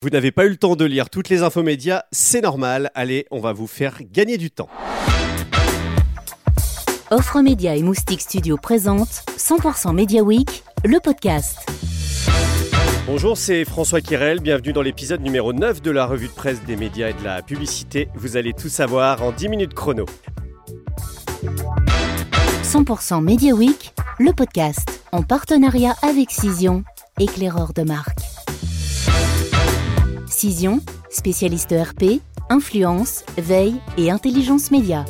Vous n'avez pas eu le temps de lire toutes les infos médias, c'est normal. Allez, on va vous faire gagner du temps. Offre Média et Moustique Studio présente 100% Media Week, le podcast. Bonjour, c'est François Kirel. Bienvenue dans l'épisode numéro 9 de la revue de presse des médias et de la publicité. Vous allez tout savoir en 10 minutes chrono. 100% Media Week, le podcast, en partenariat avec Cision, éclaireur de marque. Cision, spécialiste RP, influence, veille et intelligence média.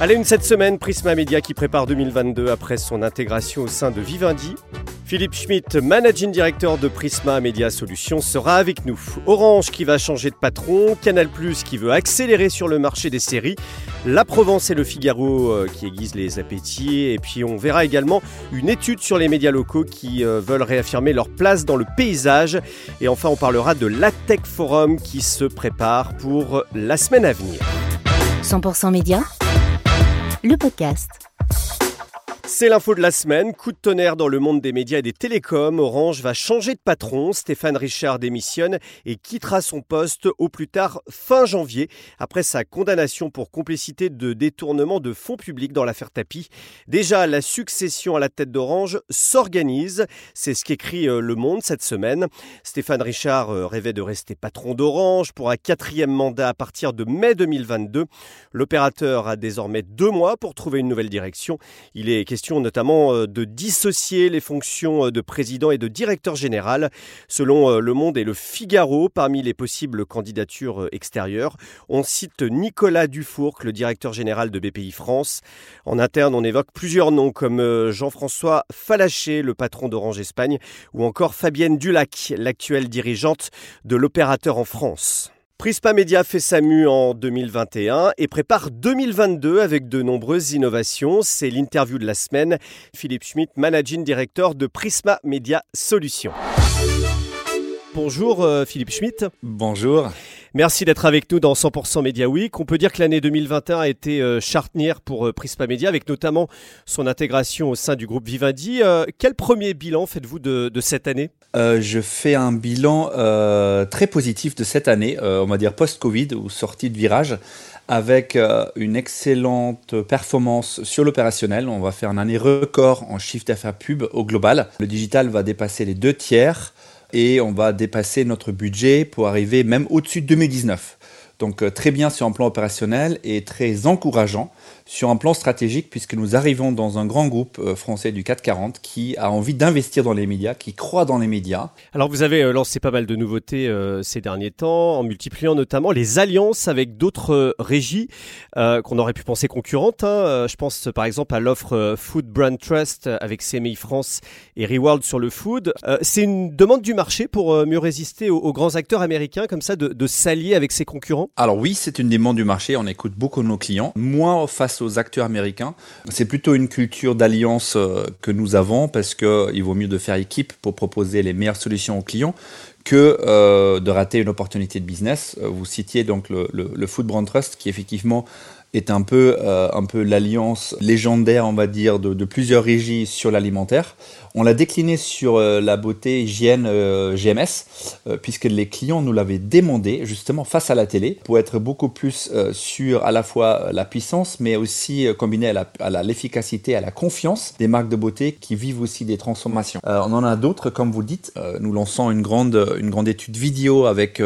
Allez, une cette semaine, Prisma Media qui prépare 2022 après son intégration au sein de Vivendi. Philippe Schmitt, managing director de Prisma Media Solutions, sera avec nous. Orange qui va changer de patron, Canal qui veut accélérer sur le marché des séries, La Provence et le Figaro euh, qui aiguisent les appétits, et puis on verra également une étude sur les médias locaux qui euh, veulent réaffirmer leur place dans le paysage. Et enfin, on parlera de l'ATEC Forum qui se prépare pour la semaine à venir. 100% Média, le podcast. C'est l'info de la semaine. Coup de tonnerre dans le monde des médias et des télécoms. Orange va changer de patron. Stéphane Richard démissionne et quittera son poste au plus tard fin janvier après sa condamnation pour complicité de détournement de fonds publics dans l'affaire Tapi. Déjà, la succession à la tête d'Orange s'organise. C'est ce qu'écrit euh, Le Monde cette semaine. Stéphane Richard euh, rêvait de rester patron d'Orange pour un quatrième mandat à partir de mai 2022. L'opérateur a désormais deux mois pour trouver une nouvelle direction. Notamment euh, de dissocier les fonctions euh, de président et de directeur général. Selon euh, Le Monde et Le Figaro, parmi les possibles candidatures extérieures, on cite Nicolas Dufourc, le directeur général de BPI France. En interne, on évoque plusieurs noms comme Jean-François Falaché, le patron d'Orange Espagne, ou encore Fabienne Dulac, l'actuelle dirigeante de l'opérateur en France. Prispa Media fait sa mue en 2021 et prépare 2022 avec de nombreuses innovations. C'est l'interview de la semaine. Philippe Schmitt, Managing Director de Prisma Media Solutions. Bonjour euh, Philippe Schmitt. Bonjour. Merci d'être avec nous dans 100% Media Week. On peut dire que l'année 2021 a été euh, charnière pour euh, Prisma Media avec notamment son intégration au sein du groupe Vivendi. quel premier bilan faites-vous de, cette année? Je fais un bilan très positif de cette année, on va dire post-Covid ou sortie de virage avec une excellente performance sur l'opérationnel. On va faire une année record en chiffre d'affaires pub au global. Le digital va dépasser les deux tiers et on va dépasser notre budget pour arriver même au-dessus de 2019. Donc euh, très bien sur un plan opérationnel et très encourageant sur un plan stratégique puisque nous arrivons dans un grand groupe euh, français du 440 qui a envie d'investir dans les médias, qui croit dans les médias. Alors vous avez euh, lancé pas mal de nouveautés euh, ces derniers temps en multipliant notamment les alliances avec d'autres régies qu'on aurait pu penser concurrentes. Hein. Je pense par exemple à l'offre Food Brand Trust avec CMI France et Reworld sur le food. C'est une demande du marché pour mieux résister aux, grands acteurs américains comme ça de, de s'allier avec ses concurrents? Alors oui, c'est une demande du marché. On écoute beaucoup de nos clients. Moi, face aux acteurs américains. C'est plutôt une culture d'alliance euh, que nous avons parce qu'il vaut mieux de faire équipe pour proposer les meilleures solutions aux clients que euh, de rater une opportunité de business. Euh, vous citiez donc le, Food Brand Trust qui effectivement est un peu, un peu l'alliance légendaire, on va dire, de plusieurs régies sur l'alimentaire. On l'a décliné sur euh, la beauté hygiène euh, GMS, euh, puisque les clients nous l'avaient demandé justement face à la télé, pour être beaucoup plus sur à la fois la puissance, mais aussi combiné à l'efficacité, à, la confiance des marques de beauté qui vivent aussi des transformations. on en a d'autres, comme vous dites, nous lançons une grande, une grande étude vidéo avec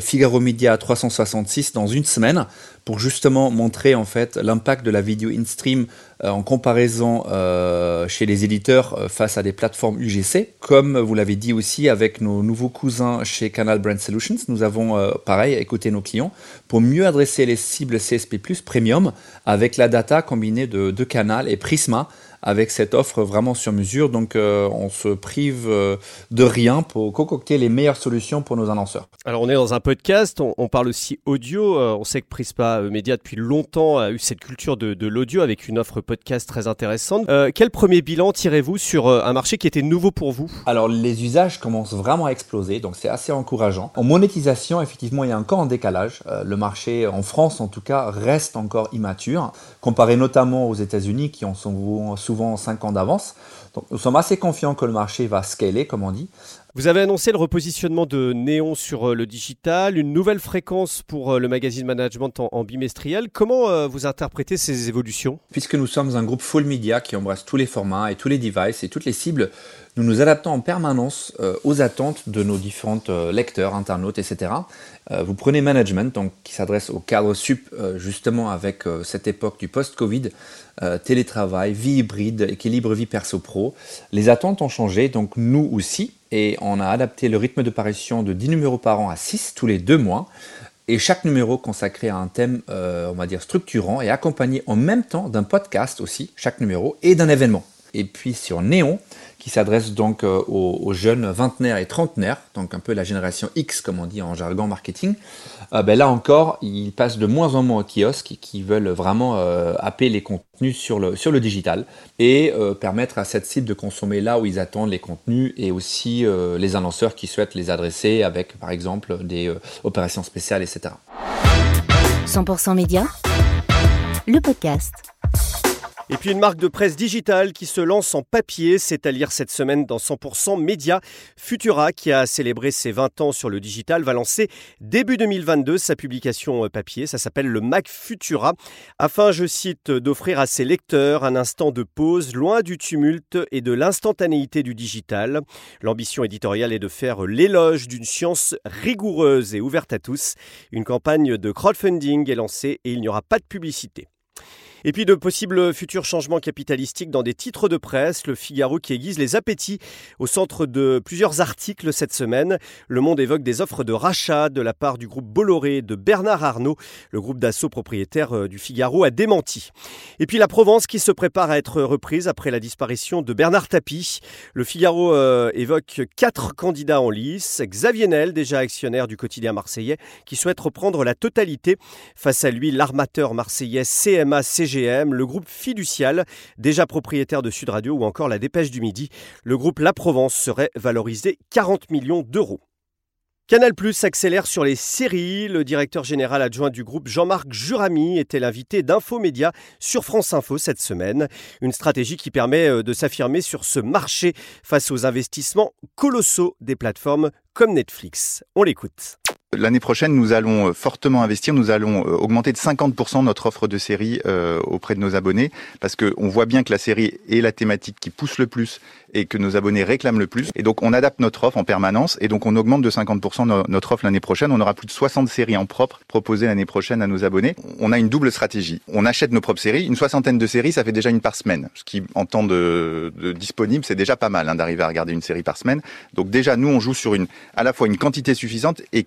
Figaro Media 366 dans une semaine pour justement montrer en fait l'impact de la vidéo in-stream en comparaison chez les éditeurs face à des plateformes UGC. Comme vous l'avez dit aussi avec nos nouveaux cousins chez Canal Brand Solutions, nous avons euh, pareil écouté nos clients pour mieux adresser les cibles CSP+ Premium avec la data combinée de, de Canal et Prisma avec cette offre vraiment sur mesure. Donc euh, on se prive euh, de rien pour concocter les meilleures solutions pour nos annonceurs. Alors on est dans un podcast, on, parle aussi audio. Euh, on sait que Prispa Media depuis longtemps a eu cette culture de, de l'audio avec une offre podcast très intéressante. quel premier bilan tirez-vous sur un marché qui était nouveau pour vous? Alors les usages commencent vraiment à exploser, donc c'est assez encourageant. En monétisation, effectivement, il y a encore un décalage. le marché en France, en tout cas, reste encore immature, comparé notamment aux États-Unis qui en sont souvent 5 ans d'avance. Donc nous sommes assez confiants que le marché va scaler, comme on dit. Vous avez annoncé le repositionnement de Néon sur euh, le digital, une nouvelle fréquence pour euh, le magazine Management en, bimestriel. Comment euh, vous interprétez ces évolutions? Puisque nous sommes un groupe full media qui embrasse tous les formats et tous les devices et toutes les cibles, nous nous adaptons en permanence aux attentes de nos différents lecteurs, internautes, etc. vous prenez Management, donc, qui s'adresse au cadre sup, justement avec cette époque du post-Covid, télétravail, vie hybride, équilibre vie perso-pro. Les attentes ont changé, donc nous aussi, et on a adapté le rythme de parution de 10 numéros par an à 6 tous les deux mois. Et chaque numéro consacré à un thème, euh, on va dire, structurant et accompagné en même temps d'un podcast aussi, chaque numéro, et d'un événement. Et puis sur Néon, qui s'adresse donc euh, aux, jeunes vingtenaires et trentenaires, donc un peu la génération X comme on dit en jargon marketing, euh, ben là encore, ils passent de moins en moins au kiosque qui veulent vraiment euh, happer les contenus sur le, sur le digital et permettre à cette cible de consommer là où ils attendent les contenus et aussi les annonceurs qui souhaitent les adresser avec par exemple des opérations spéciales, etc. 100% Média, le podcast. Et puis une marque de presse digitale qui se lance en papier, c'est à lire cette semaine dans 100% Média. Futura, qui a célébré ses 20 ans sur le digital, va lancer début 2022 sa publication euh, papier. Ça s'appelle le Mac Futura, afin, je cite, d'offrir à ses lecteurs un instant de pause loin du tumulte et de l'instantanéité du digital. L'ambition éditoriale est de faire l'éloge d'une science rigoureuse et ouverte à tous. Une campagne de crowdfunding est lancée et il n'y aura pas de publicité. Et puis de possibles futurs changements capitalistiques dans des titres de presse, le Figaro qui aiguise les appétits au centre de plusieurs articles cette semaine. Le Monde évoque des offres de rachat de la part du groupe Bolloré de Bernard Arnault. Le groupe d'assaut propriétaire euh, du Figaro a démenti. Et puis la Provence qui se prépare à être reprise après la disparition de Bernard Tapie. Le Figaro euh, évoque quatre candidats en lice. Xavier Nel, déjà actionnaire du quotidien marseillais, qui souhaite reprendre la totalité. Face à lui, l'armateur marseillais CMA le groupe Fiducial, déjà propriétaire de Sud Radio ou encore la Dépêche du Midi. Le groupe La Provence serait valorisé 40 millions d'euros. Canal Plus accélère sur les séries. Le directeur général adjoint du groupe Jean-Marc Jurami était l'invité d'Infomédia sur France Info cette semaine. Une stratégie qui permet euh, de s'affirmer sur ce marché face aux investissements colossaux des plateformes comme Netflix. On l'écoute. L'année prochaine, nous allons euh, fortement investir, nous allons euh, augmenter de 50% notre offre de séries euh, auprès de nos abonnés, parce qu'on voit bien que la série est la thématique qui pousse le plus et que nos abonnés réclament le plus. Et donc on adapte notre offre en permanence et donc on augmente de 50% notre offre l'année prochaine. On aura plus de 60 séries en propre proposées l'année prochaine à nos abonnés. On a une double stratégie. On achète nos propres séries. Une soixantaine de séries, ça fait déjà une par semaine. Ce qui, en temps de, disponible, c'est déjà pas mal hein, d'arriver à regarder une série par semaine. Donc déjà, nous, on joue sur une, à la fois une quantité suffisante et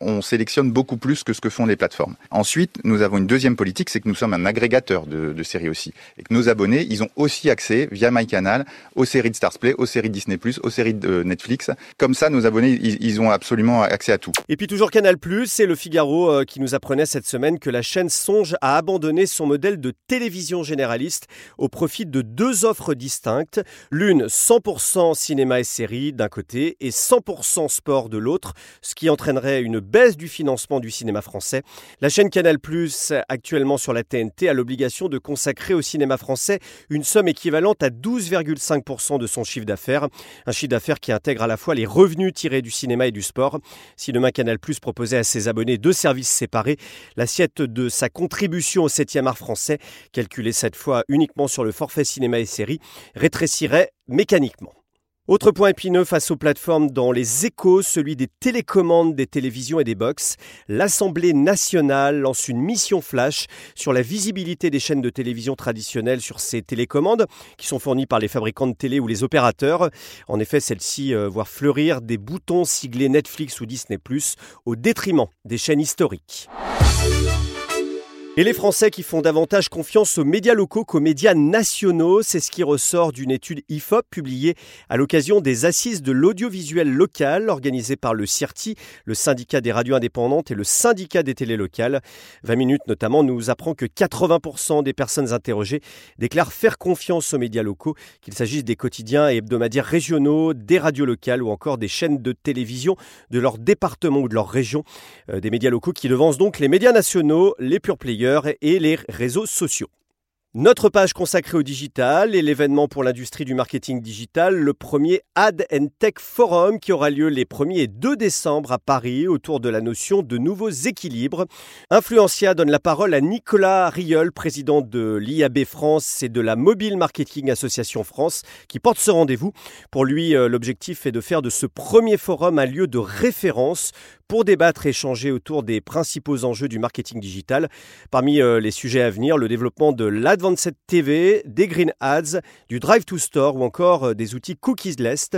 on sélectionne beaucoup plus que ce que font les plateformes. Ensuite, nous avons une deuxième politique, c'est que nous sommes un agrégateur de, séries aussi. Et que nos abonnés, ils ont aussi accès, via MyCanal, aux séries de Starsplay, aux séries de Disney+, aux séries de Netflix. Comme ça, nos abonnés, ils, ont absolument accès à tout. Et puis toujours Canal+, c'est le Figaro euh, qui nous apprenait cette semaine que la chaîne songe à abandonner son modèle de télévision généraliste au profit de deux offres distinctes. L'une 100% cinéma et séries d'un côté et 100% sport de l'autre, ce qui entraîne une baisse du financement du cinéma français. La chaîne Canal+, actuellement sur la TNT, a l'obligation de consacrer au cinéma français une somme équivalente à 12,5% de son chiffre d'affaires. Un chiffre d'affaires qui intègre à la fois les revenus tirés du cinéma et du sport. Si demain Canal+, proposait à ses abonnés deux services séparés, l'assiette de sa contribution au 7e art français, calculée cette fois uniquement sur le forfait cinéma et séries, rétrécirait mécaniquement. Autre point épineux face aux plateformes dans les échos, celui des télécommandes des télévisions et des box. L'Assemblée nationale lance une mission flash sur la visibilité des chaînes de télévision traditionnelles sur ces télécommandes qui sont fournies par les fabricants de télé ou les opérateurs. En effet, celles-ci euh, voient fleurir des boutons siglés Netflix ou Disney ⁇ au détriment des chaînes historiques. Et les Français qui font davantage confiance aux médias locaux qu'aux médias nationaux, c'est ce qui ressort d'une étude IFOP publiée à l'occasion des assises de l'audiovisuel local organisées par le CIRTI, le syndicat des radios indépendantes et le syndicat des télés locales. 20 minutes notamment nous apprend que 80% des personnes interrogées déclarent faire confiance aux médias locaux, qu'il s'agisse des quotidiens et hebdomadaires régionaux, des radios locales ou encore des chaînes de télévision de leur département ou de leur région. Euh, des médias locaux qui devancent donc les médias nationaux, les pure players et les réseaux sociaux. Notre page consacrée au digital et l'événement pour l'industrie du marketing digital, le premier Ad Tech Forum qui aura lieu les 1er et 2 décembre à Paris autour de la notion de nouveaux équilibres. Influencia donne la parole à Nicolas Rieul, président de l'IAB France et de la Mobile Marketing Association France, qui porte ce rendez-vous. Pour lui, euh, l'objectif est de faire de ce premier forum un lieu de référence pour débattre et échanger autour des principaux enjeux du marketing digital. Parmi euh, les sujets à venir, le développement de l'Advanced TV, des Green Ads, du Drive to Store ou encore euh, des outils cookies-less,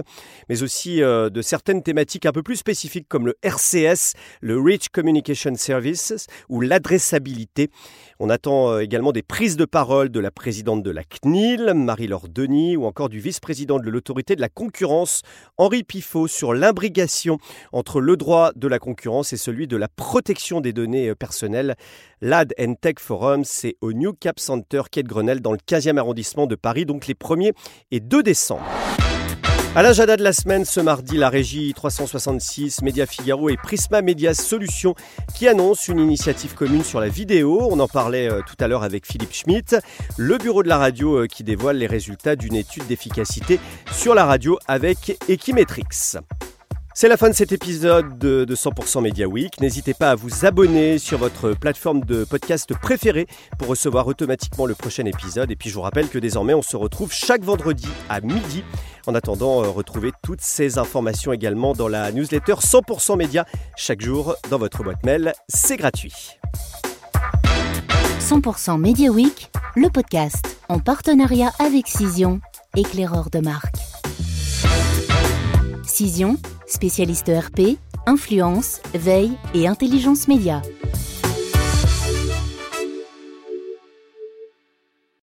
mais aussi euh, de certaines thématiques un peu plus spécifiques comme le RCS, le Rich Communication Services ou l'adressabilité. On attend également des prises de parole de la présidente de la CNIL, Marie-Laure Denis, ou encore du vice-président de l'autorité de la concurrence, Henri Pifot, sur l'imbrigation entre le droit de la la concurrence et celui de la protection des données euh, personnelles. L'Ad Tech Forum, c'est au New Cap Center, quai de Grenelle, dans le 15e arrondissement de Paris, donc les 1er et 2 décembre. À l'agenda de la semaine, ce mardi, la régie 366, Média Figaro et Prisma Media Solutions qui annoncent une initiative commune sur la vidéo. On en parlait euh, tout à l'heure avec Philippe Schmitt. Le bureau de la radio euh, qui dévoile les résultats d'une étude d'efficacité sur la radio avec Equimetrix. C'est la fin de cet épisode de, 100% Media Week. N'hésitez pas à vous abonner sur votre plateforme de podcast préférée pour recevoir automatiquement le prochain épisode. Et puis je vous rappelle que désormais on se retrouve chaque vendredi à midi. En attendant, euh, retrouvez toutes ces informations également dans la newsletter 100% Média chaque jour dans votre boîte mail. C'est gratuit. 100% Media Week, le podcast en partenariat avec Cision, éclaireur de marque. Cision, spécialiste ERP, influence, veille et intelligence média.